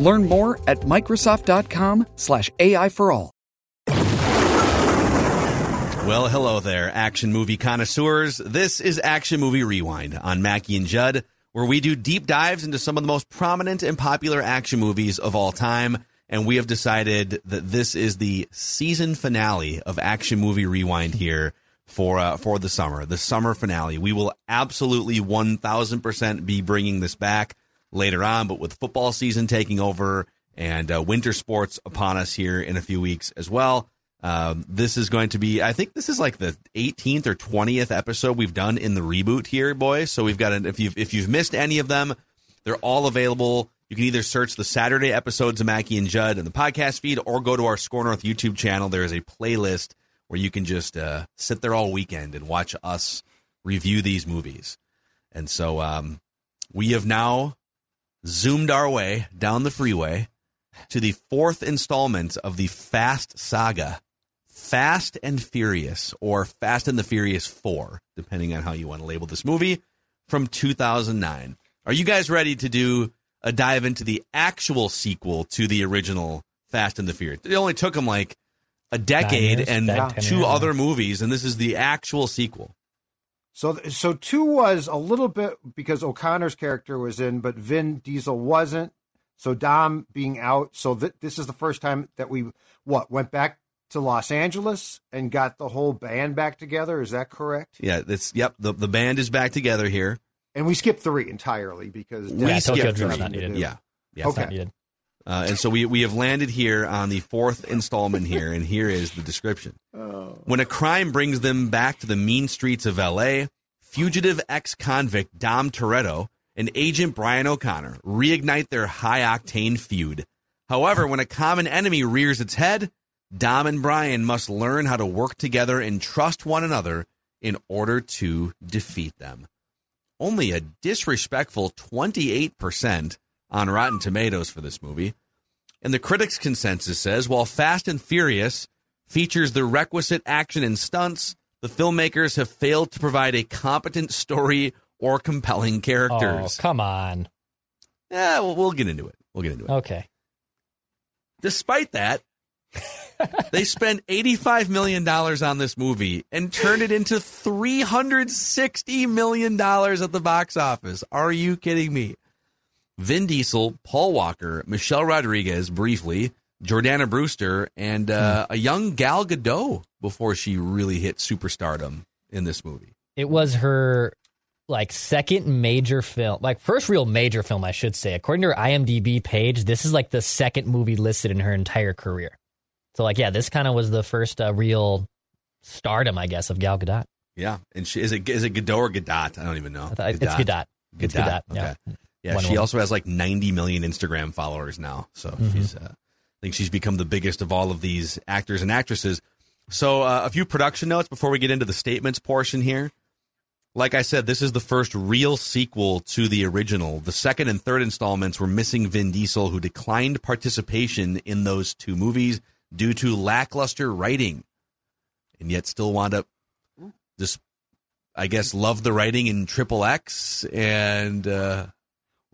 Learn more at Microsoft.com slash AI for all. Well, hello there, action movie connoisseurs. This is Action Movie Rewind on Mackey and Judd, where we do deep dives into some of the most prominent and popular action movies of all time. And we have decided that this is the season finale of Action Movie Rewind here for uh, for the summer, the summer finale. We will absolutely one thousand percent be bringing this back later on, but with football season taking over and uh, winter sports upon us here in a few weeks as well. Um, this is going to be, I think this is like the 18th or 20th episode we've done in the reboot here, boys. So we've got, an, if you've, if you've missed any of them, they're all available. You can either search the Saturday episodes of Mackey and Judd in the podcast feed or go to our Score North YouTube channel. There is a playlist where you can just uh, sit there all weekend and watch us review these movies. And so um, we have now zoomed our way down the freeway to the fourth installment of the Fast Saga, Fast and Furious, or Fast and the Furious 4, depending on how you want to label this movie, from 2009. Are you guys ready to do a dive into the actual sequel to the original Fast and the Furious? It only took them like a decade years, and two years. other movies, and this is the actual sequel. So, so two was a little bit because O'Connor's character was in, but Vin Diesel wasn't. So Dom being out. So th- this is the first time that we what went back to Los Angeles and got the whole band back together. Is that correct? Yeah, it's yep. The the band is back together here. And we skipped three entirely because We Yeah, skipped Tokyo Drift's three. not needed. Yeah, yeah. Okay. Uh, and so we, we have landed here on the fourth installment here, and here is the description. When a crime brings them back to the mean streets of LA, fugitive ex convict Dom Toretto and agent Brian O'Connor reignite their high octane feud. However, when a common enemy rears its head, Dom and Brian must learn how to work together and trust one another in order to defeat them. Only a disrespectful 28% on Rotten Tomatoes for this movie. And the critics' consensus says while Fast and Furious features the requisite action and stunts, the filmmakers have failed to provide a competent story or compelling characters. Oh, come on. yeah, well, we'll get into it. We'll get into it. Okay. Despite that, they spent $85 million on this movie and turned it into $360 million at the box office. Are you kidding me? Vin Diesel, Paul Walker, Michelle Rodriguez, briefly, Jordana Brewster, and uh, a young Gal Gadot before she really hit superstardom in this movie. It was her like second major film, like first real major film, I should say. According to her IMDb page, this is like the second movie listed in her entire career. So, like, yeah, this kind of was the first uh, real stardom, I guess, of Gal Gadot. Yeah, and she is it is it Gadot or Gadot? I don't even know. I thought- It's Gadot. It's Gadot. Yeah. Okay. Yeah, One she woman. also has like 90 million Instagram followers now. So Mhm. she's, uh, I think she's become the biggest of all of these actors and actresses. So uh, a few production notes before we get into the statements portion here. Like I said, this is the first real sequel to the original. The second and third installments were missing Vin Diesel, who declined participation in those two movies due to lackluster writing, and yet still wound up just, I guess, love the writing in Triple X and uh, What did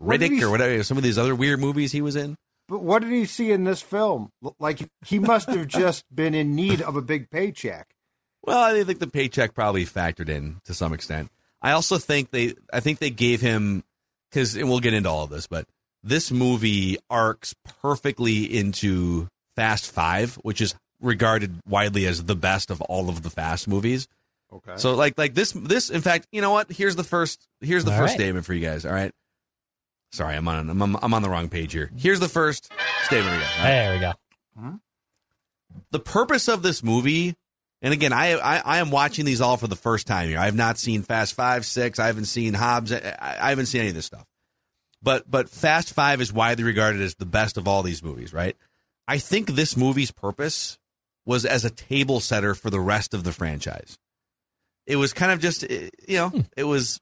Riddick he- or whatever. Some of these other weird movies he was in. But what did he see in this film? Like he must have just been in need of a big paycheck. Well, I think the paycheck probably factored in to some extent. I also think they, I think they gave him because, and we'll get into all of this, but this movie arcs perfectly into Fast Five, which is regarded widely as the best of all of the Fast movies. Okay. So like like this this in fact, you know what? Here's the first here's the All first right. statement for you guys. All right. Sorry, I'm on I'm, on- I'm on the wrong page here. Here's the first statement. For you guys. There we go. Hmm? The purpose of this movie, and again, I, I I am watching these all for the first time here. I have not seen Fast Five, Six. I haven't seen Hobbs. I, I haven't seen any of this stuff. But but Fast Five is widely regarded as the best of all these movies, right? I think this movie's purpose was as a table setter for the rest of the franchise. It was kind of just, you know, hmm. it was.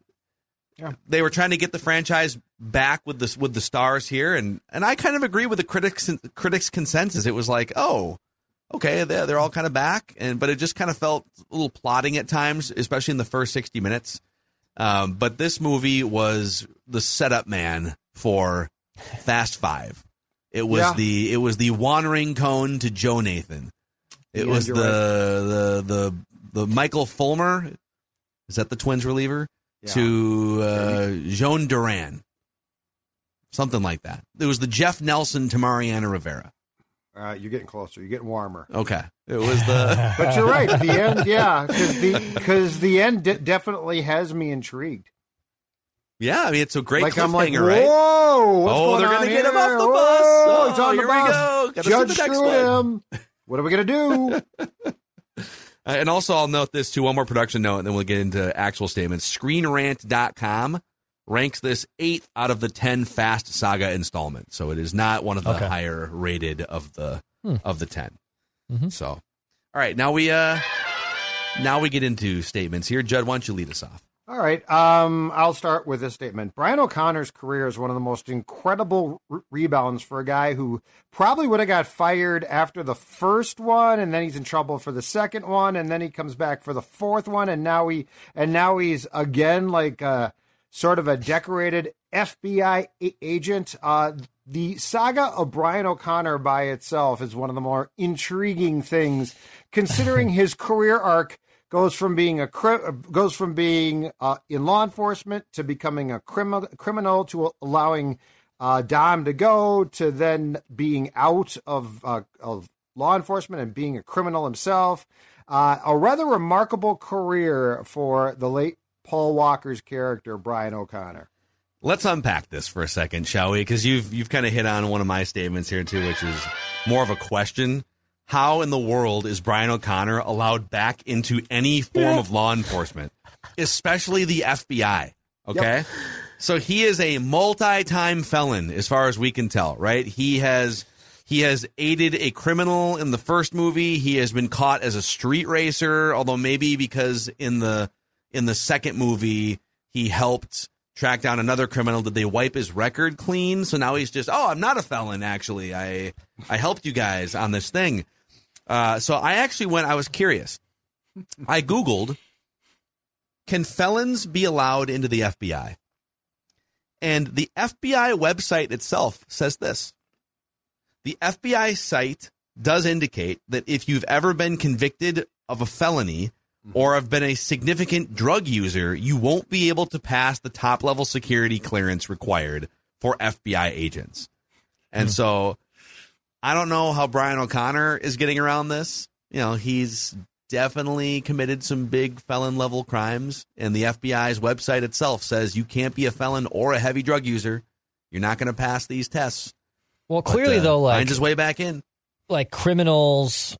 Yeah. They were trying to get the franchise back with the with the stars here, and and I kind of agree with the critics critics consensus. It was like, oh, okay, they're, they're all kind of back, and but it just kind of felt a little plotting at times, especially in the first sixty minutes. Um, but this movie was the setup man for Fast Five. It was Yeah. the it was the Juan Rincon to Joe Nathan. It Yeah, was the, you're the the the Michael Fulmer. Is that the Twins reliever? Yeah. To uh, Jhoan Duran. Something like that. It was the Jeff Nelson to Mariano Rivera. Uh, you're getting closer. You're getting warmer. Okay. It was the But you're right. The end, yeah, because the because the end de- definitely has me intrigued. Yeah, I mean it's a great like cliffhanger, I'm like, right? whoa! What's Oh, going they're gonna get him off the bus. Whoa, Oh, he's on the here we bus. go. Judge the next threw one. him. What are we gonna do? Uh, and also, I'll note this too. One more production note, and then we'll get into actual statements. ScreenRant.com ranks this eighth out of the ten Fast Saga installments, so it is not one of the Okay. higher rated of the Hmm. of the 10 Mhm. So, all right, now we uh now we get into statements here. Judd, why don't you lead us off? All right. Um, I'll start with this statement. Brian O'Connor's career is one of the most incredible re- rebounds for a guy who probably would have got fired after the first one, and then he's in trouble for the second one, and then he comes back for the fourth one, and now he and now he's again like uh, sort of a decorated FBI a- agent. Uh, the saga of Brian O'Connor by itself is one of the more intriguing things, considering his career arc goes from being a goes from being uh, in law enforcement to becoming a criminal criminal to allowing uh, Dom to go to then being out of uh, of law enforcement and being a criminal himself. Uh, a rather remarkable career for the late Paul Walker's character Brian O'Connor. Let's unpack this for a second, shall we? Because you've you've kind of hit on one of my statements here too, which is more of a question. How in the world is Brian O'Connor allowed back into any form of law enforcement, especially the FBI? Okay, so he is a multi-time felon, as far as we can tell. Right? He has he has aided a criminal in the first movie. He has been caught as a street racer, although maybe because in the in the second movie he helped track down another criminal. Did they wipe his record clean? So now he's just, oh, I'm not a felon. Actually, I I helped you guys on this thing. Uh, so I actually went. I was curious. I googled, can felons be allowed into the FBI? And the FBI website itself says this. The FBI site does indicate that if you've ever been convicted of a felony or have been a significant drug user, you won't be able to pass the top level security clearance required for FBI agents. And so I don't know how Brian O'Connor is getting around this. You know, he's definitely committed some big felon level crimes, and the FBI's website itself says you can't be a felon or a heavy drug user. You're not going to pass these tests. Well, But, clearly uh, though, like finds his way back in. like criminals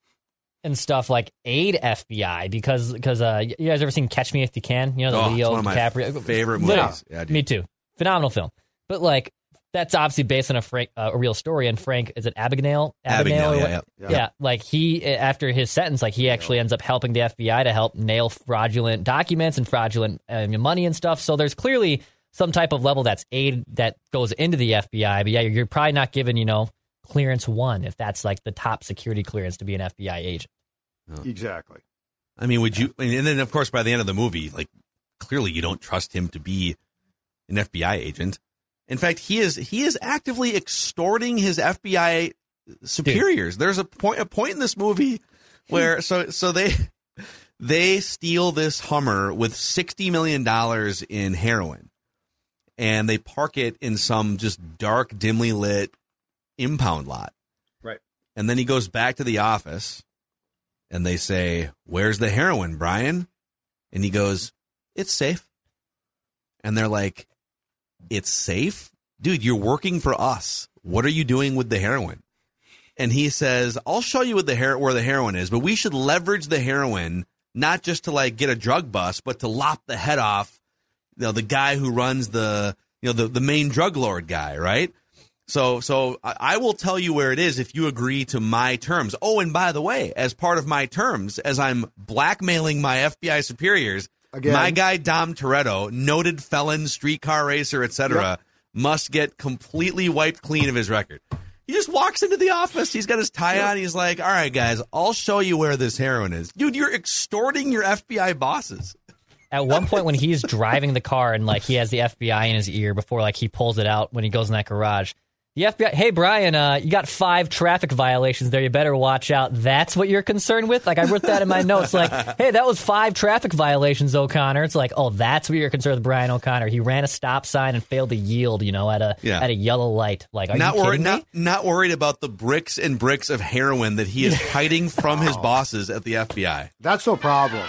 and stuff like aid FBI because because uh you guys ever seen Catch Me If You Can? You know the Oh, Leo one of my DiCaprio favorite movies. Yeah. Me too. Phenomenal film. But like that's obviously based on a Frank uh, a real story. And Frank is it Abagnale? Abagnale, or yeah, what- yeah. Yeah. Like he after his sentence, like he actually ends up helping the FBI to help nail fraudulent documents and fraudulent uh, money and stuff. So there's clearly some type of level that's aid that goes into the FBI. But yeah, you're, you're probably not given you know clearance one if that's like the top security clearance to be an FBI agent. Exactly. I mean, would you? And then, of course, by the end of the movie, like clearly, you don't trust him to be an FBI agent. In fact, he is he is actively extorting his FBI superiors. There's a point a point in this movie where so so they they steal this Hummer with sixty million dollars in heroin, and they park it in some just dark, dimly lit impound lot. Right. And then he goes back to the office and they say, "Where's the heroin, Brian?" And he goes, "It's safe." And they're like, "It's safe, dude. You're working for us. What are you doing with the heroin?" And he says, "I'll show you the her- where the heroin is, but we should leverage the heroin not just to like get a drug bust, but to lop the head off, you know, the guy who runs the you know the the main drug lord guy, right?" So, so I I will tell you where it is if you agree to my terms. Oh, and by the way, as part of my terms, as I'm blackmailing my FBI superiors, Again. my guy Dom Toretto, noted felon, streetcar racer, etc., Yep. must get completely wiped clean of his record. He just walks into the office. He's got his tie on. He's like, "All right, guys, I'll show you where this heroin is, dude. You're extorting your FBI bosses." At one point, when he's driving the car and like he has the FBI in his ear before like he pulls it out when he goes in that garage. The FBI, hey Brian, uh, you got five traffic violations there. You better watch out. That's what you're concerned with. Like I wrote that in my notes. Like, hey, that was five traffic violations, O'Connor. It's like, oh, that's what you're concerned with, Brian O'Connor. He ran a stop sign and failed to yield. You know, at a Yeah. at a yellow light. Like, are not you worried, kidding not me? not worried about the bricks and bricks of heroin that he is hiding from his bosses at the FBI. That's no problem.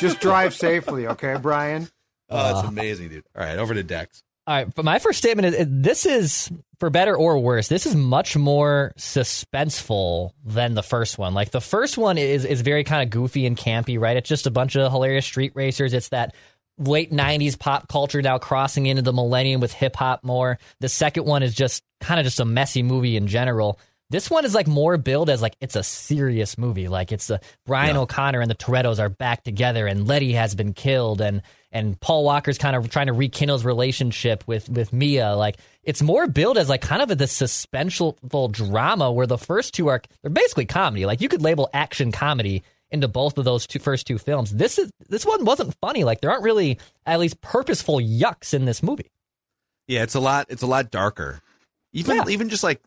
Just drive safely, okay, Brian? Oh, that's amazing, dude. All right, over to Dex. All right, but my first statement is this is for better or worse. This is much more suspenseful than the first one. Like the first one is is very kind of goofy and campy, right? It's just a bunch of hilarious street racers. It's that late 90s pop culture now crossing into the millennium with hip hop more. The second one is just kind of just a messy movie in general. This one is like more billed as like it's a serious movie. Like it's the Brian O'Connor and the Torettos are back together and Letty has been killed and and Paul Walker's kind of trying to rekindle his relationship with with Mia. Like it's more billed as like kind of a, this suspenseful drama where the first two are they're basically comedy. Like you could label action comedy into both of those two first two films. This is this one wasn't funny. Like there aren't really at least purposeful yucks in this movie. Yeah, it's a lot. It's a lot darker. Even Yeah. even just like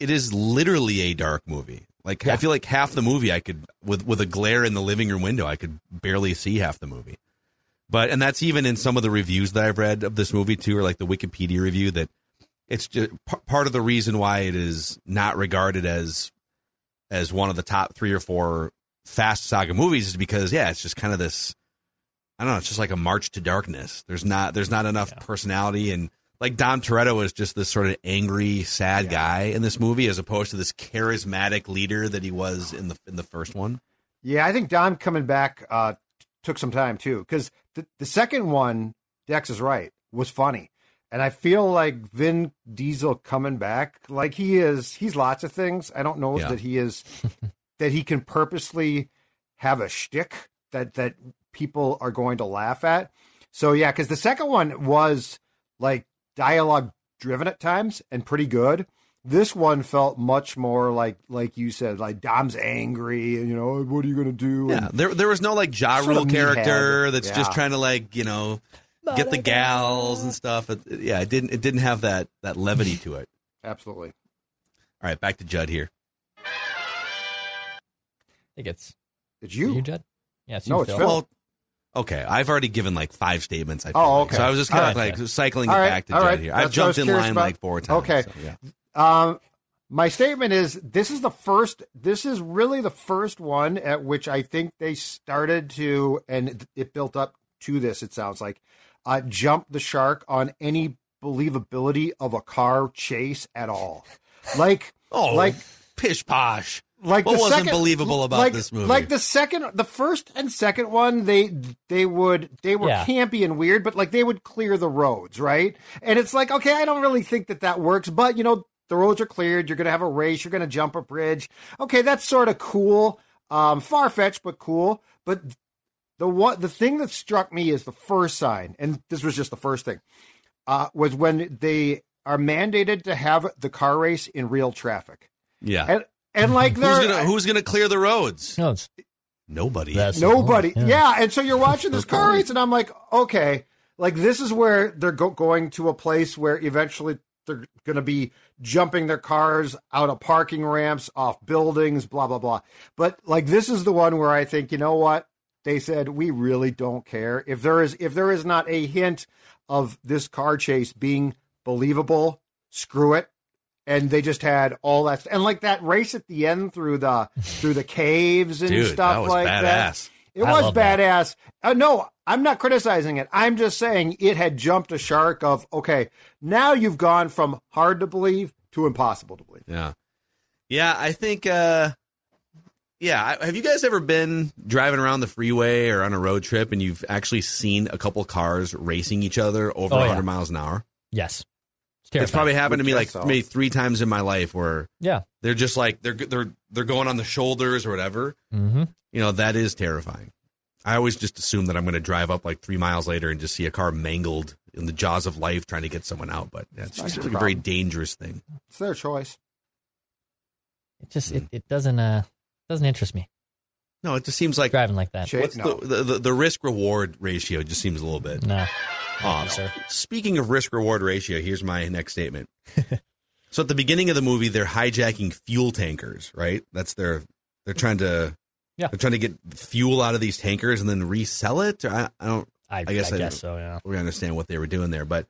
it is literally a dark movie. Like I feel like half the movie I could with with a glare in the living room window I could barely see half the movie. But and that's even in some of the reviews that I've read of this movie too, or like the Wikipedia review that it's just p- part of the reason why it is not regarded as as one of the top three or four fast saga movies is because yeah, it's just kind of this. I don't know. It's just like a march to darkness. There's not there's not enough personality and like Dom Toretto is just this sort of angry, sad guy in this movie, as opposed to this charismatic leader that he was in the in the first one. Yeah, I think Dom coming back uh, took some time too, because the, the second one, Dex is right, was funny, and I feel like Vin Diesel coming back, like he is, he's lots of things. I don't know Yeah. that he is, that he can purposely have a shtick that that people are going to laugh at. So yeah, because the second one was like dialogue driven at times and pretty good. This one felt much more like, like you said, like Dom's angry, and you know, what are you gonna do? Yeah, And- there there was no like Ja Sort of Rule character meathead. that's Yeah. just trying to like you know get the gals and uh, stuff. It, it- yeah, it didn't it didn't have that that levity to it. Absolutely. All right, back to Judd here. I think it's It's you, you. Judd. Yeah, it's No, you, it's Phil. Phil. Well, okay, I've already given like five statements. I feel Oh, like. okay. So I was just kind All of right. like cycling All it right, back to all Judd right. here. I've what I was jumped in line about. like four times. Okay. so, yeah. Um, my statement is this is the first. This is really the first one at which I think they started to, and it built up to this. It sounds like uh, jump the shark on any believability of a car chase at all. Like, Oh, like pish posh. like What wasn't second, believable about like, this movie? Like the second, the first and second one, they they would they were Yeah. campy and weird, but like they would clear the roads, right? And it's like, okay, I don't really think that that works, but you know, the roads are cleared. You're gonna have a race. You're gonna jump a bridge. Okay, that's sort of cool, um, far fetched, but cool. But the what the thing that struck me is the first sign, and this was just the first thing, uh, was when they are mandated to have the car race in real traffic, Yeah. and and like who's they're gonna Who's gonna clear the roads? No, it's Nobody. That's- Nobody. Yeah. Yeah. And so you're watching this car race, and I'm like, okay, like this is where they're go- going to a place where eventually they're going to be jumping their cars out of parking ramps, off buildings, blah, blah, blah. But like this is the one where I think, you know what? They said, we really don't care. If there is, if there is not a hint of this car chase being believable, screw it. and they just had all that and like that race at the end through the through the caves and Dude, stuff that like badass. that. It I was badass. Uh, no, I'm not criticizing it. I'm just saying it had jumped a shark of okay, now you've gone from hard to believe to impossible to believe. Yeah. Yeah, I think uh yeah, have you guys ever been driving around the freeway or on a road trip and you've actually seen a couple cars racing each other over Oh, yeah. 100 miles an hour? Yes. It's, It's probably happened to me like guess maybe 3 times in my life where Yeah. they're just like they're they're they're going on the shoulders or whatever. Mm-hmm. You know, that is terrifying. I always just assume that I'm going to drive up like 3 miles later and just see a car mangled in the jaws of life trying to get someone out, but yeah, it's Not just your like a very dangerous thing. It's their choice. It just it, it doesn't uh doesn't interest me No, it just seems like driving like that. Shit, what's no. the, the the risk reward ratio just seems a little bit No. Off. sir. Speaking of risk reward ratio, here's my next statement. so at the beginning of the movie, they're hijacking fuel tankers, right? That's their they're trying to Yeah. they're trying to get fuel out of these tankers and then resell it. I, I don't I, I guess guess, I- so. Yeah. we understand what they were doing there, but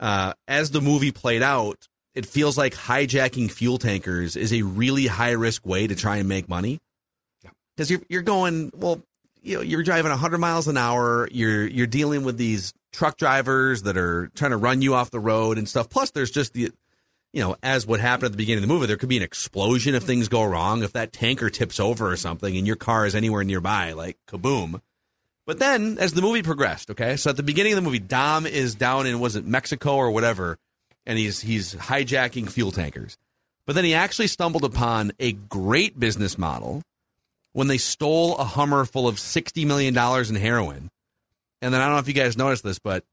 uh, as the movie played out, it feels like hijacking fuel tankers is a really high risk way to try and make money. Because you're you're going well, you know, you're driving 100 miles an hour. You're you're dealing with these truck drivers that are trying to run you off the road and stuff. Plus, there's just the you know, as what happened at the beginning of the movie, there could be an explosion if things go wrong. If that tanker tips over or something and your car is anywhere nearby, like kaboom. But then, as the movie progressed, okay, so at the beginning of the movie, Dom is down in was it Mexico or whatever, and he's he's hijacking fuel tankers. But then he actually stumbled upon a great business model when they stole a Hummer full of sixty million dollars in heroin. And then I don't know if you guys noticed this, but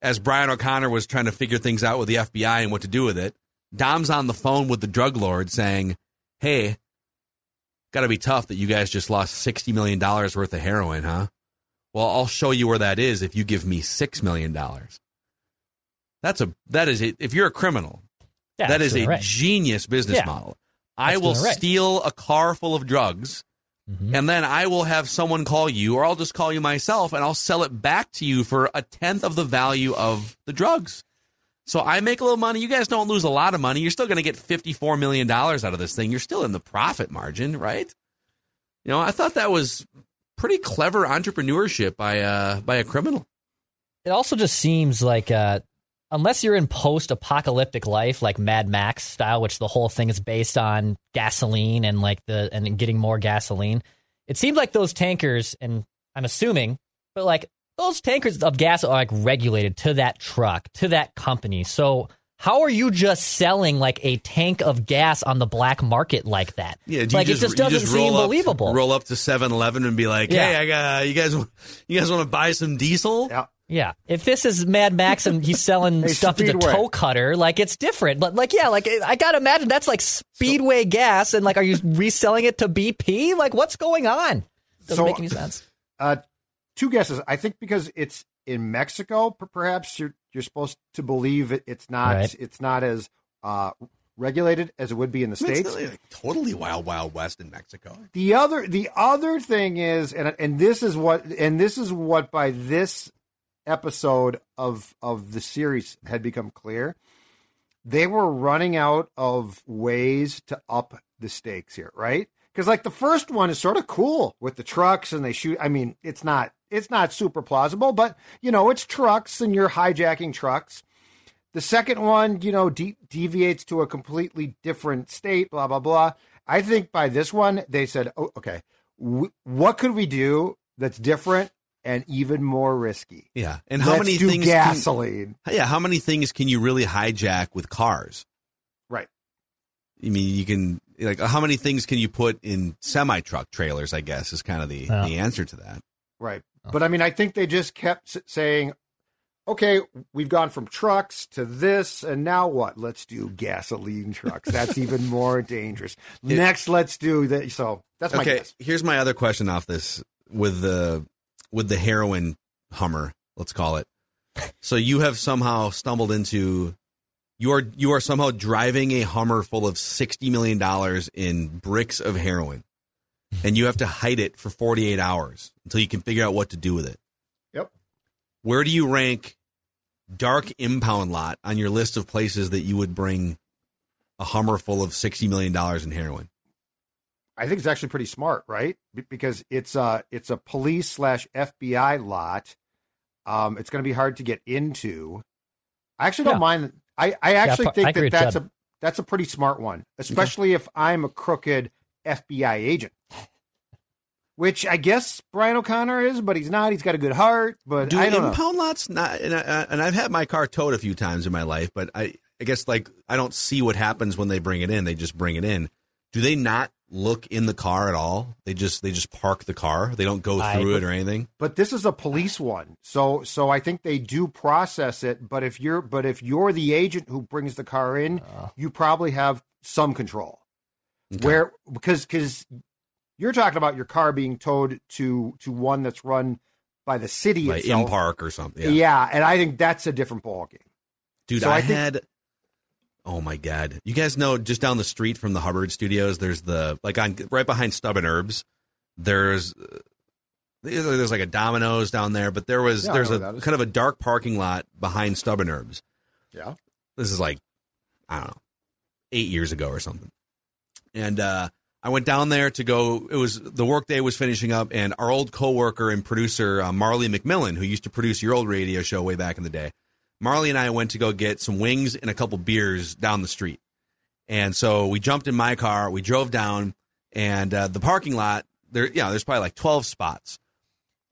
as Brian O'Connor was trying to figure things out with the FBI and what to do with it, Dom's on the phone with the drug lord saying, "Hey, got to be tough that you guys just lost sixty million dollars worth of heroin, huh?" Well, I'll show you where that is if you give me six million dollars. That's a that is a, if you're a criminal, Yeah, that's a right. genius business Yeah. model. I will right. steal a car full of drugs, Mhm. and then I will have someone call you, or I'll just call you myself, and I'll sell it back to you for a tenth of the value of the drugs. So I make a little money. You guys don't lose a lot of money. You're still going to get fifty-four million dollars out of this thing. You're still in the profit margin, right? You know, I thought that was pretty clever entrepreneurship by uh by a criminal. it also just seems like uh, unless you're in post-apocalyptic life like Mad Max style, which the whole thing is based on gasoline and like the and getting more gasoline, it seems like those tankers, and I'm assuming, but like those tankers of gas are like regulated to that truck, to that company. So how are you just selling like a tank of gas on the black market like that? Yeah, do you like it just doesn't seem up- believable. roll up to 7-Eleven and be like, Yeah. "Hey, I got you guys. You guys want to buy some diesel?" Yeah. Yeah, if this is Mad Max and he's selling Hey, stuff to the Speedway. Toecutter, like it's different. But like, yeah, like I gotta imagine that's like Speedway gas, and like, are you reselling it to BP? Like, what's going on? Doesn't So- make any sense. Uh, two guesses. I think because it's in Mexico, perhaps you're you're supposed to believe it, it's not Right. it's not as uh, regulated as it would be in the I mean, states. It's like totally wild, wild west in Mexico. The other the other thing is, and and this is what and this is what by this episode of of the series had become clear. They were running out of ways to up the stakes here, right? Because like the first one is sort of cool with the trucks and they shoot. I mean, it's not it's not super plausible, but you know, it's trucks and you're hijacking trucks. The second one, you know, de- deviates to a completely different state, blah, blah, blah. I think by this one, they said, oh, okay, w- what could we do that's different and even more risky? Yeah, and how Let's many do things? gasoline. Can, yeah, how many things can you really hijack with cars? Right. I mean, you can like how many things can you put in semi truck trailers? I guess is kind of the Yeah. the answer to that. Right. Oh. But I mean, I think they just kept saying, okay, we've gone from trucks to this, and now what? Let's do gasoline trucks. That's even more dangerous. Next, let's do that. So that's my okay, guess. here's my other question off this with the with the heroin Hummer, let's call it. So you have somehow stumbled into you are you are somehow driving a Hummer full of sixty million dollars in bricks of heroin, and you have to hide it for forty eight hours until you can figure out what to do with it. Yep. Where do you rank Dark Impound Lot on your list of places that you would bring a Hummer full of sixty million dollars in heroin. I think it's actually pretty smart, right? Because it's a it's a police slash FBI lot. Um, it's going to be hard to get into. I actually don't Yeah. mind. I, I actually I think agree that with that's a that's a pretty smart one, especially if I'm a crooked FBI agent. Which I guess Brian O'Connor is, but he's not. He's got a good heart, but Do I don't know. impound lots not? And, I, and I've had my car towed a few times in my life, but I I guess like I don't see what happens when they bring it in. They just bring it in. Do they not look in the car at all? They just they just park the car. They don't go I- through it or anything. but this is a police one so so i think they do process it but if you're but if you're the agent who brings the car in uh. you probably have some control Okay. where because because you're talking about your car being towed to to one that's run by the city like itself. in park or something? yeah. Yeah, and i think that's a different ballgame dude, So I, I think- had. Oh my god! You guys know just down the street from the Hubbard Studios, there's the like on right behind Stub and Herbs. There's uh, there's like a Domino's down there, but there was Yeah, there's a where that is. kind of a dark parking lot behind Stub and Herbs. yeah this is like I don't know, eight years ago or something. And uh, I went down there to go. It was the workday was finishing up, and our old coworker and producer uh, Marley McMillan, who used to produce your old radio show way back in the day, Marley and I went to go get some wings and a couple beers down the street. And so we jumped in my car, we drove down, and uh, the parking lot there, yeah, there's probably like twelve spots.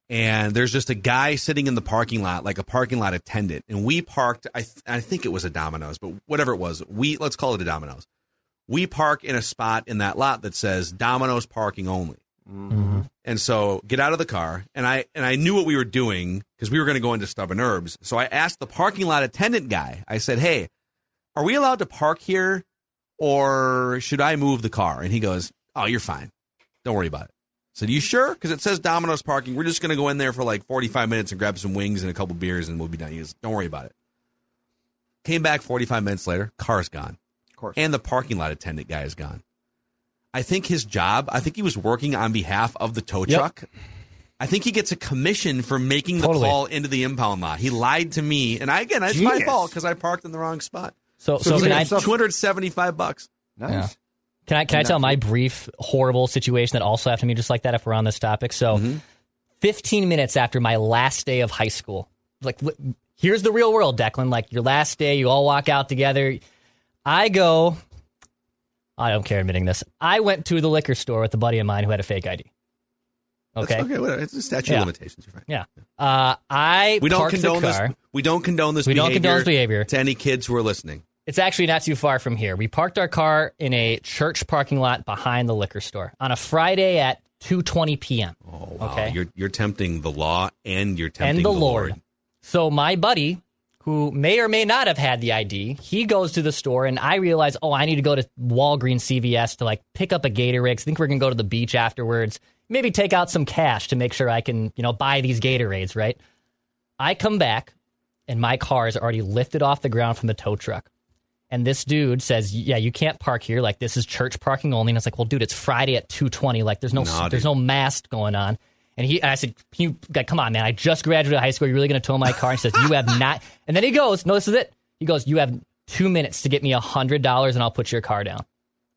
And there's just a guy sitting in the parking lot like a parking lot attendant. And we parked i, th- I think it was a domino's but whatever it was we let's call it a domino's. We park in a spot in that lot that says domino's parking only Mm-hmm. and so get out of the car and i and i knew what we were doing because we were going to go into Stub and Herbs so i asked the parking lot attendant guy i said hey are we allowed to park here or should i move the car and he goes oh you're fine don't worry about it I said, you sure? Because it says Domino's parking. We're just going to go in there for like 45 minutes and grab some wings and a couple beers and we'll be done. He goes, don't worry about it. Came back 45 minutes later, car's gone. of course And the parking lot attendant guy is gone. I think his job, I think he was working on behalf of the tow Yep. truck. I think he gets a commission for making the Totally. call into the impound lot. He lied to me. And I, again, it's my fault because I parked in the wrong spot. So, So so, can I 275 bucks. nice Yeah. can I can I tell my brief horrible situation that also happened to me just like that if we're on this topic? So, mm-hmm. 15 minutes after my last day of high school, like here's the real world, Declan. Like your last day, you all walk out together. I go. I don't care admitting this. I went to the liquor store with a buddy of mine who had a fake ID. That's Okay. okay. Whatever. It's a statute Yeah. of limitations. You're fine. Yeah. Uh, I We don't condone the this. We don't condone this. We don't condone this behavior. to any kids who are listening. It's actually not too far from here. We parked our car in a church parking lot behind the liquor store on a Friday at 2:20 p.m. Oh wow! Okay. You're you're tempting the law and you're tempting and the, Lord. So my buddy, who may or may not have had the ID, he goes to the store, and I realize, oh, I need to go to Walgreens CVS to like pick up a Gatorade. I think we're gonna go to the beach afterwards. Maybe take out some cash to make sure I can, you know, buy these Gatorades. Right? I come back, and my car is already lifted off the ground from the tow truck. And this dude says, "Yeah, you can't park here. Like this is church parking only." And I was like, "Well, dude, it's Friday at 2:20. Like there's no there's dude. no mast going on." And he, and I said, Can "You, like, come on, man! I just graduated high school. You're really going to tow my car?" And he says, "You have not." And then he goes, "No, this is it." He goes, "You have two minutes to get me a hundred dollars, and I'll put your car down."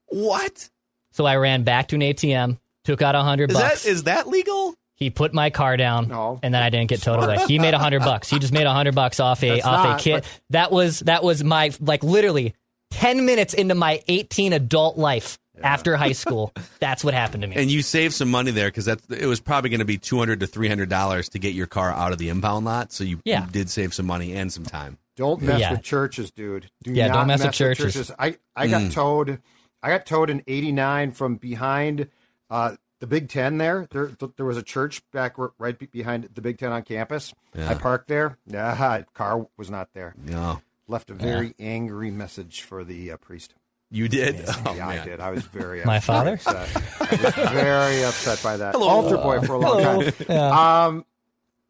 What So I ran back to an ATM, took out a hundred is bucks. that? Is that legal? he put my car down, No. and then I didn't get towed away. He made a hundred bucks. He just made a hundred bucks off a That's off not, a kid. That was that was my like literally ten minutes into my eighteen adult life after high school. That's what happened to me. And you saved some money there because that it was probably going to be two hundred to three hundred dollars to get your car out of the impound lot. So you, Yeah. you did save some money and some time. Don't mess Yeah. with churches, dude. Do Yeah, not don't mess with churches. I, I got towed. I got towed in '89 from behind uh, the Big Ten. There, there, there was a church back r- right be- behind the Big Ten on campus. Yeah. I parked there. Yeah, car was not there. Yeah, Left a very angry message for the uh, priest. You did. Oh, yeah, I did. I was very My upset. father? I was very upset by that. Hello. Altar boy for a long time. Um,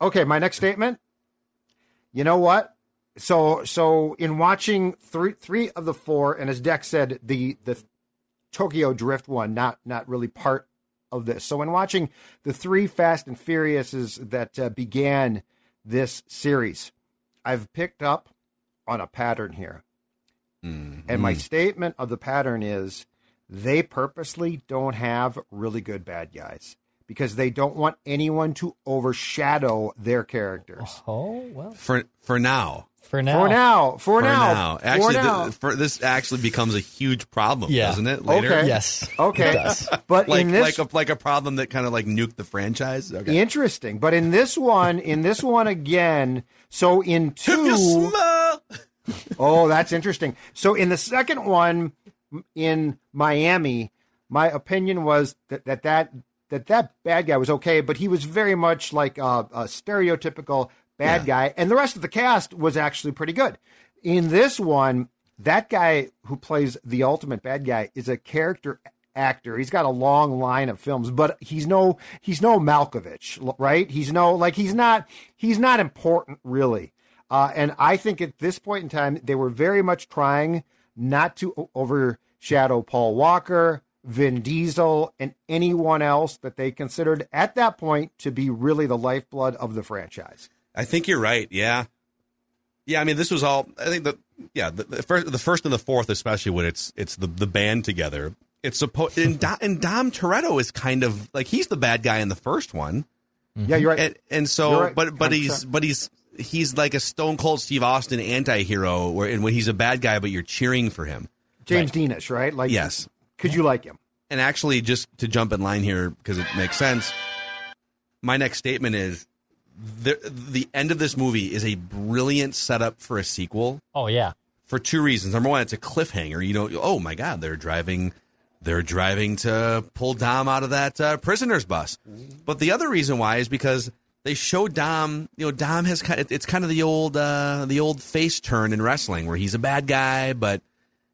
okay, my next statement. You know what? So, so in watching three three of the four, and as Dex said, the the Tokyo Drift one, not not really part of this. So, in watching the three Fast and Furiouses that uh, began this series, I've picked up on a pattern here. And Mm-hmm. my statement of the pattern is they purposely don't have really good bad guys because they don't want anyone to overshadow their characters. Oh well, For for now. for now. For now, for, For now, now. for now. th- for, this actually becomes a huge problem, Yeah. doesn't it? Later, Okay. Yes. okay, It does. but like in this, like a like a problem that kind of like nuked the franchise. Okay. interesting. But in this one, in this one again, so in If you two, smell- oh, that's interesting. So in the second one, in Miami, my opinion was that that that that, that bad guy was okay, but he was very much like a, a stereotypical bad Yeah. guy, and the rest of the cast was actually pretty good. In this one, that guy who plays the ultimate bad guy is a character actor. He's got a long line of films, but he's no he's no Malkovich, right? He's no like he's not he's not important really. Uh, and I think at this point in time, they were very much trying not to overshadow Paul Walker, Vin Diesel, and anyone else that they considered at that point to be really the lifeblood of the franchise. I think you're right. Yeah, yeah. I mean, this was all. I think the yeah the, the first the first and the fourth, especially when it's it's the the band together. It's supposed and, Dom, and Dom Toretto is kind of like he's the bad guy in the first one, Yeah, you're right. and and so right. but but he's 100%. but he's he's like a Stone Cold Steve Austin anti-hero where and when he's a bad guy, but you're cheering for him. James Deanish, right? Like, Yes. Could you like him? And actually, just to jump in line here because it makes sense, my next statement is the the end of this movie is a brilliant setup for a sequel Oh yeah. for two reasons. Number one, it's a cliffhanger. You know, oh my god, they're driving, they're driving to pull Dom out of that uh, prisoner's bus. But the other reason why is because they show Dom. You know, Dom has kind of it's kind of the old uh, the old face turn in wrestling where he's a bad guy, but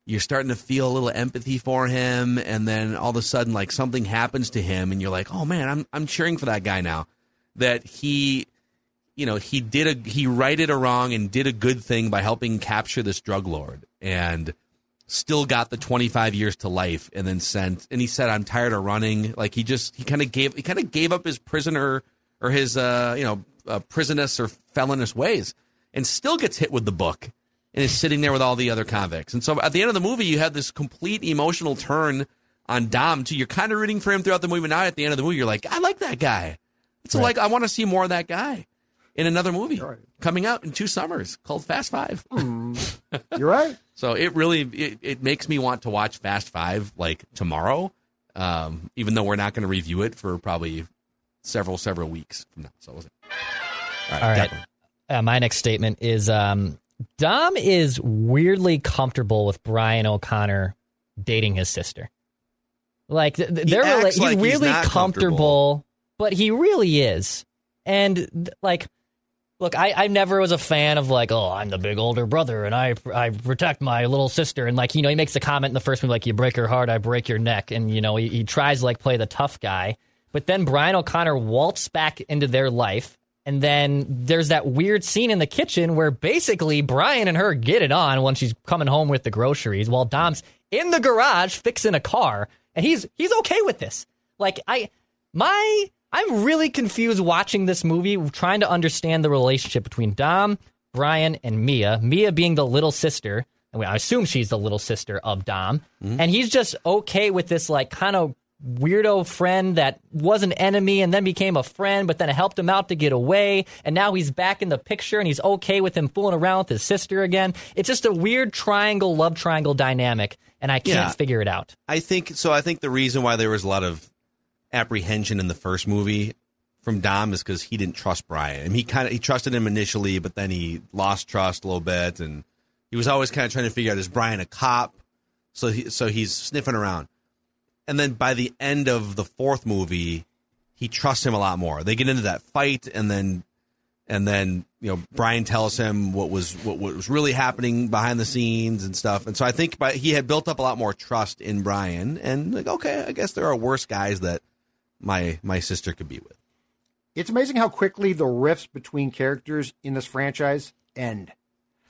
you're starting to feel a little empathy for him, and then all of a sudden, like something happens to him, and you're like, oh man, I'm I'm cheering for that guy now. That he you know he did a he righted a wrong and did a good thing by helping capture this drug lord and still got the 25 years to life and then sent and he said i'm tired of running like he just he kind of gave he kind of gave up his prisoner or his uh you know uh, prisonous or felonious ways and still gets hit with the book and is sitting there with all the other convicts. And so at the end of the movie you have this complete emotional turn on dom too. You're kind of rooting for him throughout the movie. Now at the end of the movie you're like i like that guy. It's like i want to see more of that guy in another movie coming out in two summers called Fast Five. You're right. so it really it, it makes me want to watch Fast Five like tomorrow, um, even though we're not going to review it for probably several several weeks from now. So we'll see. All right, All right. Uh, my next statement is um, Dom is weirdly comfortable with Brian O'Connor dating his sister. Like th- th- they're rela- acts he's like he's weirdly not comfortable, but he really is. And th- like, look, I, I never was a fan of like, oh, I'm the big older brother and I I protect my little sister. And like, you know, he makes the comment in the first movie like, you break her heart, I break your neck. And you know, he, he tries to like play the tough guy. But then Brian O'Connor waltz back into their life. And then there's that weird scene in the kitchen where basically Brian and her get it on when she's coming home with the groceries while Dom's in the garage fixing a car. And he's he's okay with this. Like I my I'm really confused watching this movie, trying to understand the relationship between Dom, Brian, and Mia. Mia being the little sister. I, I assume she's the little sister of Dom. Mm-hmm. And he's just okay with this, like, kind of weirdo friend that was an enemy and then became a friend, but then helped him out to get away. And now he's back in the picture and he's okay with him fooling around with his sister again. It's just a weird triangle, love triangle dynamic. And I can't Yeah. figure it out. I think so. I think the reason why there was a lot of apprehension in the first movie from Dom is because he didn't trust Brian. And he kind of he trusted him initially, but then he lost trust a little bit, and he was always kind of trying to figure out is Brian a cop? So he so he's sniffing around, and then by the end of the fourth movie, he trusts him a lot more. They get into that fight, and then and then you know Brian tells him what was what, what was really happening behind the scenes and stuff. And so I think by, he had built up a lot more trust in Brian, and like okay, I guess there are worse guys that my my sister could be with. It's amazing how quickly the rifts between characters in this franchise end.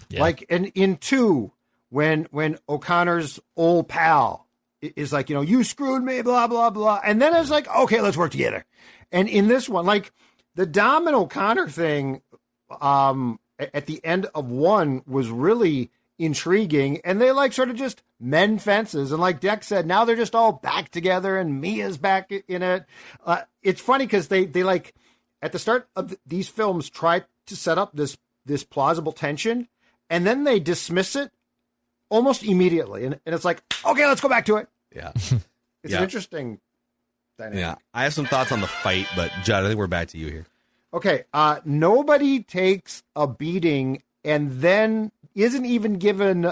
Yeah. Like in in two, when when O'Connor's old pal i- is like, you know, you screwed me, blah blah blah, and then it's like, okay, let's work together. And in this one, like the Dom and O'Connor thing, um, at the end of one was really intriguing, and they like sort of just mend fences. And like Deck said, now they're just all back together, and Mia's back in it. Uh, it's funny because they they like at the start of these films try to set up this this plausible tension, and then they dismiss it almost immediately, and, and it's like, okay, let's go back to it. Yeah. It's Yeah. an interesting dynamic. Yeah. I have some thoughts on the fight, but Judd, I think we're back to you here. Okay, uh, nobody takes a beating and then isn't even given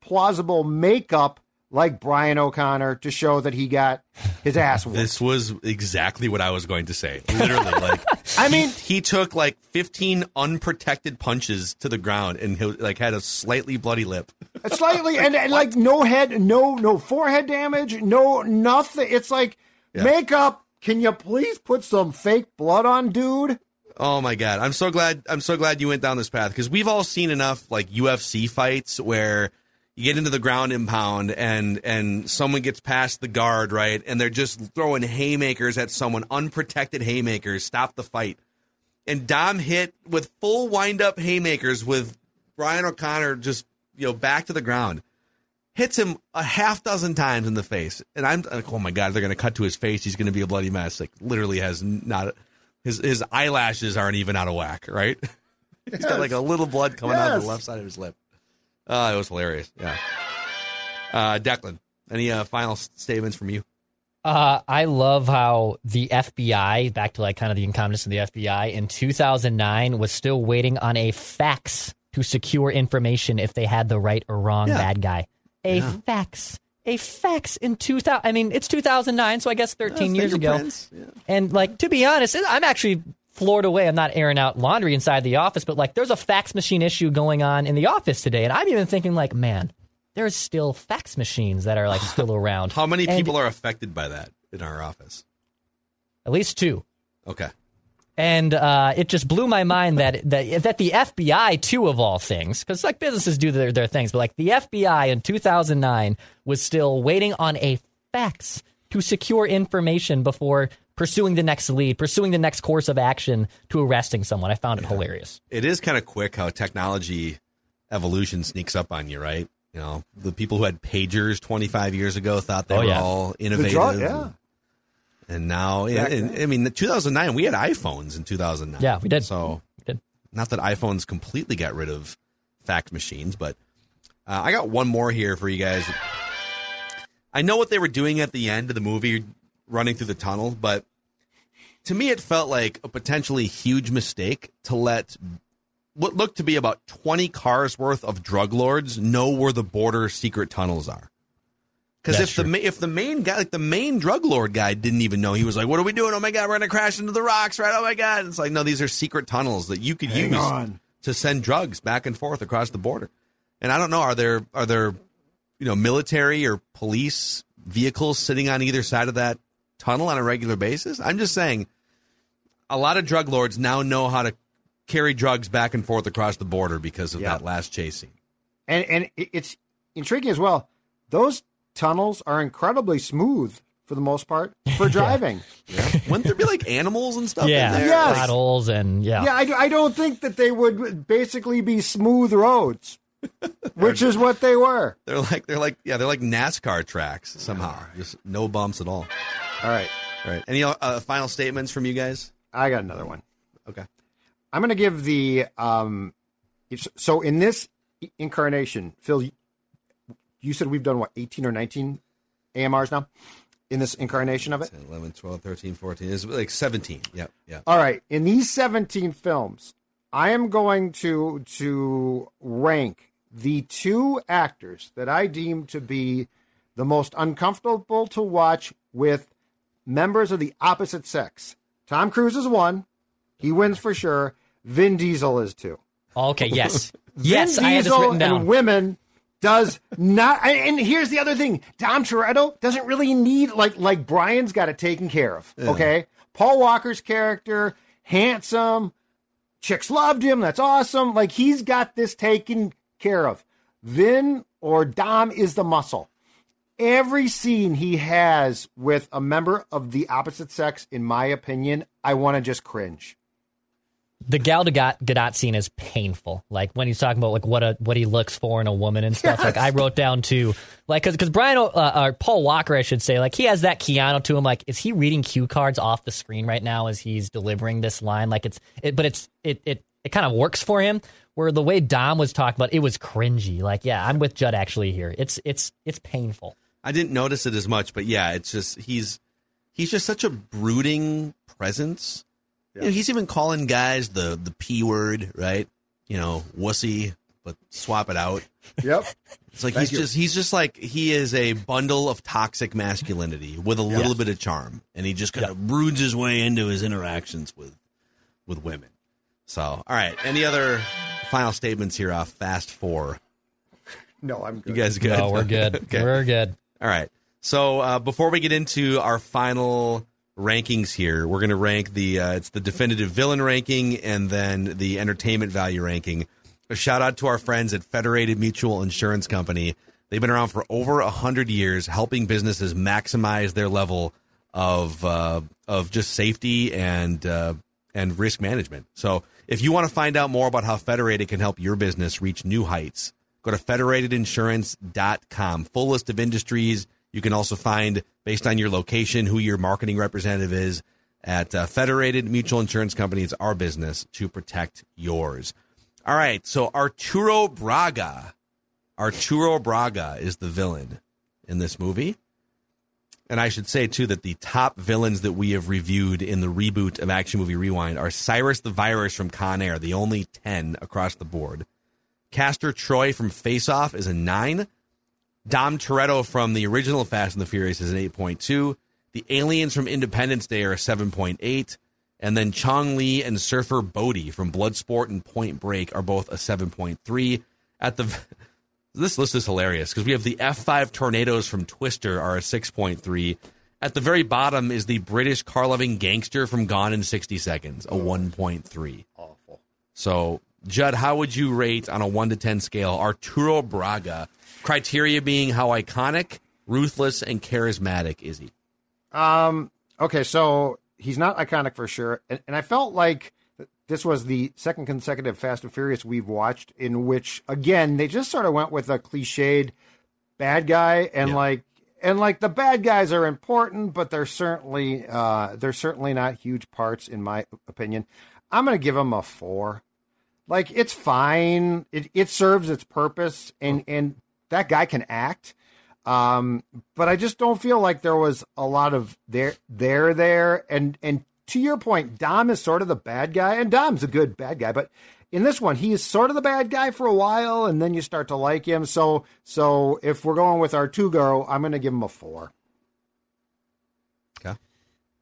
plausible makeup like Brian O'Conner to show that he got his ass whooped. This was exactly what I was going to say. Literally, like I mean, he took like 15 unprotected punches to the ground and he like had a slightly bloody lip. slightly and, and like no head, no no forehead damage, no nothing. It's like Yeah. makeup. Can you please put some fake blood on, dude? Oh my god, I'm so glad I'm so glad you went down this path because we've all seen enough like UFC fights where you get into the ground and pound and and someone gets past the guard right? And they're just throwing haymakers at someone unprotected haymakers. Stop the fight. And Dom hit with full wind up haymakers with Brian O'Conner just you know back to the ground. Hits him a half dozen times in the face. And I'm like oh my god they're gonna cut to his face. He's gonna be a bloody mess. Like literally has not his his eyelashes aren't even out of whack right? He's got like a little blood coming out of the left side of his lip oh it was hilarious yeah uh Declan any uh, final statements from you Uh, I love how the FBI, back to like kind of the incompetence of the FBI, in 2009 was still waiting on a fax to secure information if they had the right or wrong Yeah. bad guy. A fax. A fax in 2000. I mean, it's 2009, so I guess 13 years ago. Yeah. And like to be honest, I'm actually floored away. I'm not airing out laundry inside the office, but like there's a fax machine issue going on in the office today, and I'm even thinking like, man, there's still fax machines that are like still around. how many And people are affected by that in our office At least two. okay And uh, it just blew my mind that that that the FBI, too, of all things, because like businesses do their, their things, but like the FBI in 2009 was still waiting on a fax to secure information before pursuing the next lead, pursuing the next course of action to arresting someone. I found it hilarious. it is kind of quick how technology evolution sneaks up on you, right? You know, the people who had pagers 25 years ago thought they Oh, were yeah. all innovative. drug, yeah. And now, Back and, I mean, 2009, we had iPhones in 2009. Yeah, we did. So, We did. not that iPhones completely got rid of fax machines, but uh, I got one more here for you guys. I know what they were doing at the end of the movie, running through the tunnel, but to me, it felt like a potentially huge mistake to let what looked to be about 20 cars worth of drug lords know where the border secret tunnels are. Because if the true. ma- if the main guy, like the main drug lord guy, didn't even know, he was like, "What are we doing? Oh my god, we're gonna crash into the rocks, right? Oh my god!" It's like, no, these are secret tunnels that you could Hang use on. to send drugs back and forth across the border. And I don't know, are there are there, you know, military or police vehicles sitting on either side of that tunnel on a regular basis? I'm just saying, a lot of drug lords now know how to carry drugs back and forth across the border because of Yeah. that last chasing. and and it's intriguing as well. Those tunnels are incredibly smooth for the most part for driving. Wouldn't there be like animals and stuff Yeah, in there? Yes. potholes and yeah. Yeah, I, I don't think that they would basically be smooth roads, which is what they were. They're like they're like yeah, they're like NASCAR tracks somehow. Just no bumps at all. All right, All right. Any uh, final statements from you guys? I got another one. Okay. I'm going to give the um. So in this incarnation, Phil, you said we've done what 18 or 19 AMRs now in this incarnation of it. 10, 11, 12, 13, 14. It's like 17. Yep. Yep. All right, in these 17 films, I am going to to rank the two actors that I deem to be the most uncomfortable to watch with members of the opposite sex. Tom Cruise is one; he wins for sure. Vin Diesel is two. Oh, okay, yes. Vin yes, I had this Diesel written down. and women does not. And and here's the other thing: Dom Toretto doesn't really need like like Brian's got it taken care of. Okay, Paul Walker's character, handsome, chicks loved him. That's awesome. Like he's got this taken care of. Vin or Dom is the muscle. Every scene he has with a member of the opposite sex, in my opinion, I want to just cringe. the Gal Gadot, Gadot scene is painful. Like when he's talking about like what a what he looks for in a woman and stuff. Like I wrote down too, like because because Brian uh, or Paul Walker, I should say, like he has that Keanu to him. Like is he reading cue cards off the screen right now as he's delivering this line? Like it's it, but it's it it it kind of works for him. Where the way Dom was talking about, it was cringy. Like yeah, I'm with Judd actually here. It's it's it's painful. I didn't notice it as much, but yeah, it's just he's he's just such a brooding presence you know, he's even calling guys the the p word, right? You know, wussy, but swap it out. Yep. It's like he's you. just he's just like he is a bundle of toxic masculinity with a little bit of charm, and he just kind of broods his way into his interactions with with women. So, all right. Any other final statements here off Fast Four? No, I'm good. You guys good? No, we're good. okay. We're good. All right. So uh, before we get into our final rankings here. We're going to rank the uh, it's the definitive villain ranking and then the entertainment value ranking. A shout out to our friends at Federated Mutual Insurance Company. They've been around for over a hundred years, helping businesses maximize their level of uh, of just safety and uh, and risk management. So, if you want to find out more about how Federated can help your business reach new heights, go to federatedinsurance.com. Full list of industries you can also find, based on your location, who your marketing representative is at uh, Federated Mutual Insurance Company. It's our business to protect yours. All right. So Arturo Braga, Arturo Braga is the villain in this movie. And I should say, too, that the top villains that we have reviewed in the reboot of Action Movie Rewind are Cyrus the Virus from Con Air, the only 10 across the board. Castor Troy from Face Off is a 9. Dom Toretto from the original Fast and the Furious is an 8.2. The aliens from Independence Day are a 7.8. And then Chong Li and Surfer Bodhi from Bloodsport and Point Break are both a 7.3. At the this list is hilarious because we have the F5 tornadoes from Twister are a 6.3. At the very bottom is the British car loving gangster from Gone in 60 Seconds, a 1.3. Awful. So, Judd, how would you rate on a 1 to 10 scale Arturo Braga Criteria being how iconic, ruthless, and charismatic is he? Um. Okay, so he's not iconic for sure, and, and I felt like this was the second consecutive Fast and Furious we've watched in which, again, they just sort of went with a cliched bad guy, and yeah. like and like the bad guys are important, but they're certainly uh, they're certainly not huge parts in my opinion. I'm going to give him a four. Like it's fine. It it serves its purpose, and and that guy can act. Um, but I just don't feel like there was a lot of there there there. And and to your point, Dom is sort of the bad guy, and Dom's a good bad guy, but in this one, he is sort of the bad guy for a while, and then you start to like him. So so if we're going with our two girl, I'm going to give him a four. Okay,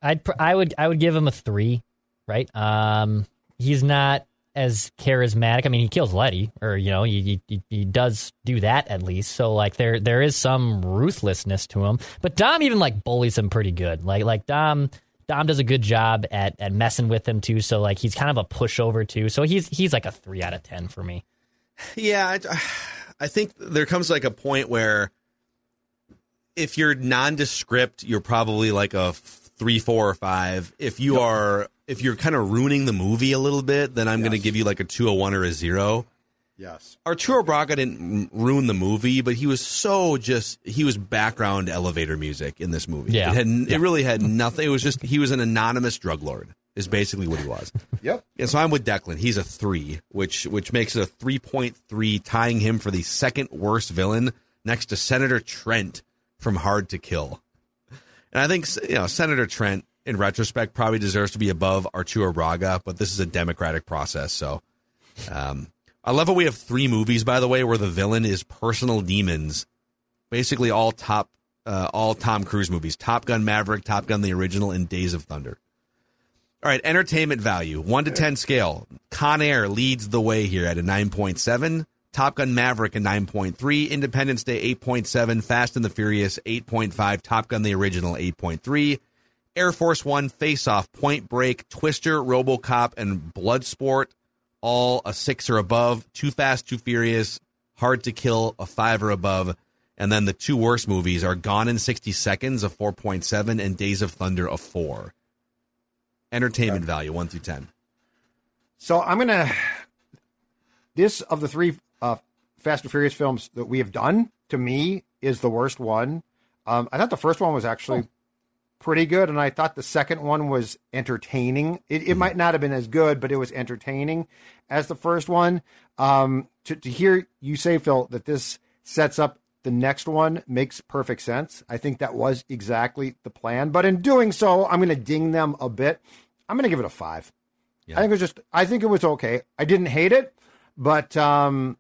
I'd I would I would give him a three. Right. Um, he's not as charismatic. I mean, he kills Letty, or you know, he, he, he does do that at least. So like there there is some ruthlessness to him. But Dom even like bullies him pretty good. Like like Dom Dom does a good job at at messing with him too. So like he's kind of a pushover too. So he's he's like a three out of ten for me. Yeah, I, I think there comes like a point where if you're nondescript, you're probably like a three, four, or five. If you are if you're kind of ruining the movie a little bit, then I'm yes. going to give you like a 201 or a 0. Yes. Arturo Braga didn't ruin the movie, but he was so just he was background elevator music in this movie. Yeah. It, had, yeah. it really had nothing. It was just he was an anonymous drug lord. Is basically what he was. yep. Yeah, so I'm with Declan. He's a three, which which makes it a three point three, tying him for the second worst villain next to Senator Trent from Hard to Kill. And I think you know Senator Trent in retrospect, probably deserves to be above Arturo Braga, but this is a democratic process. So um, I love how we have three movies, by the way, where the villain is personal demons. Basically, all top, uh, all Tom Cruise movies: Top Gun, Maverick, Top Gun, the original, and Days of Thunder. All right, entertainment value, one to ten scale. Con Air leads the way here at a nine point seven. Top Gun Maverick a 9.3, Independence Day 8.7, Fast and the Furious 8.5, Top Gun the original 8.3, Air Force One, Face Off, Point Break, Twister, Robocop, and Bloodsport, all a six or above. Too Fast, Too Furious, Hard to Kill, a five or above. And then the two worst movies are Gone in 60 Seconds, a 4.7, and Days of Thunder, a four. Entertainment value, one through 10. So I'm gonna this of the three uh, Fast and Furious films that we have done to me is the worst one. Um, I thought the first one was actually pretty good, and I thought the second one was entertaining. It, it might not have been as good, but it was entertaining as the first one. Um, to, to hear you say, Phil, that this sets up the next one makes perfect sense. I think that was exactly the plan. But in doing so, I'm going to ding them a bit. I'm going to give it a five. Yeah. I think it was just, I think it was okay. I didn't hate it, but um,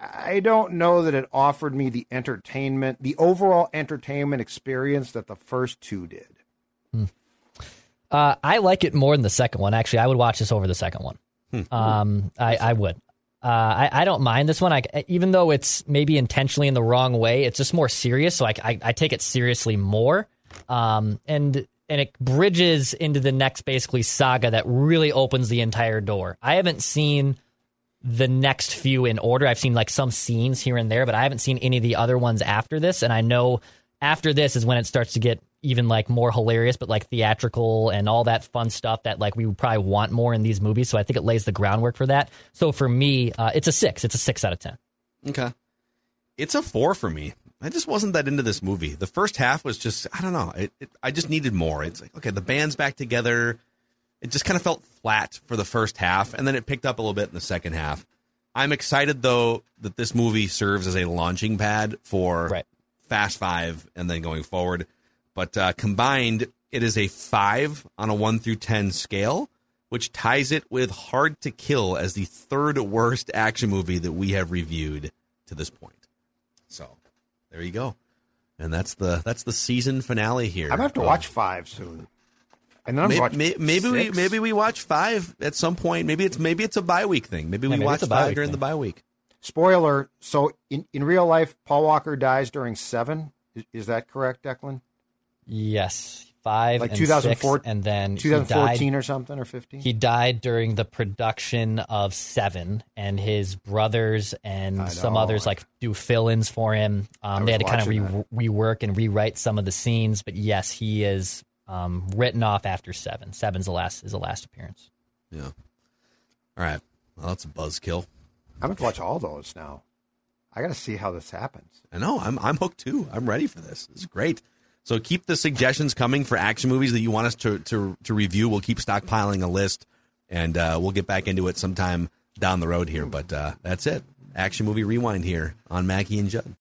I don't know that it offered me the entertainment, the overall entertainment experience that the first two did. Uh, I like it more than the second one. Actually, I would watch this over the second one. Um, I, I would. Uh, I, I don't mind this one. I, even though it's maybe intentionally in the wrong way, it's just more serious. So I, I, I take it seriously more. Um, and and it bridges into the next basically saga that really opens the entire door. I haven't seen the next few in order. I've seen like some scenes here and there, but I haven't seen any of the other ones after this. And I know after this is when it starts to get even like more hilarious, but like theatrical and all that fun stuff that like we would probably want more in these movies. So I think it lays the groundwork for that. So for me, uh, it's a six. It's a six out of ten. Okay. It's a four for me. I just wasn't that into this movie. The first half was just, I don't know. It, it, I just needed more. It's like, okay, the band's back together. It just kind of felt flat for the first half, and then it picked up a little bit in the second half. I'm excited, though, that this movie serves as a launching pad for Right. Fast Five and then going forward. But uh, combined, it is a five on a one through 10 scale, which ties it with Hard to Kill as the third worst action movie that we have reviewed to this point. So there you go. And that's the that's the season finale here. I'm gonna have to of- watch five soon, and then I'm Maybe, gonna watch maybe we maybe we watch five at some point. Maybe it's maybe it's a bye week thing. Maybe we maybe watch it's a bye five during thing. the bye week. Spoiler: So in in real life, Paul Walker dies during seven. Is, is that correct, Declan? Yes, five Like and 2004 six, and then he 2014 died- or something or 15. He died during the production of Seven, and his brothers and some others like do fill-ins for him. Um, they had to kind of re- rework and rewrite some of the scenes, but yes, he is um, written off after Seven. Seven's the last is the last appearance. Yeah. All right. Well, that's a buzzkill. I'm going to watch all those now. I got to see how this happens. I know. I'm I'm hooked too. I'm ready for this. This is great. So keep the suggestions coming for action movies that you want us to to, to review. We'll keep stockpiling a list, and uh, we'll get back into it sometime down the road here. But uh, that's it. Action movie rewind here on Mackey and Judd.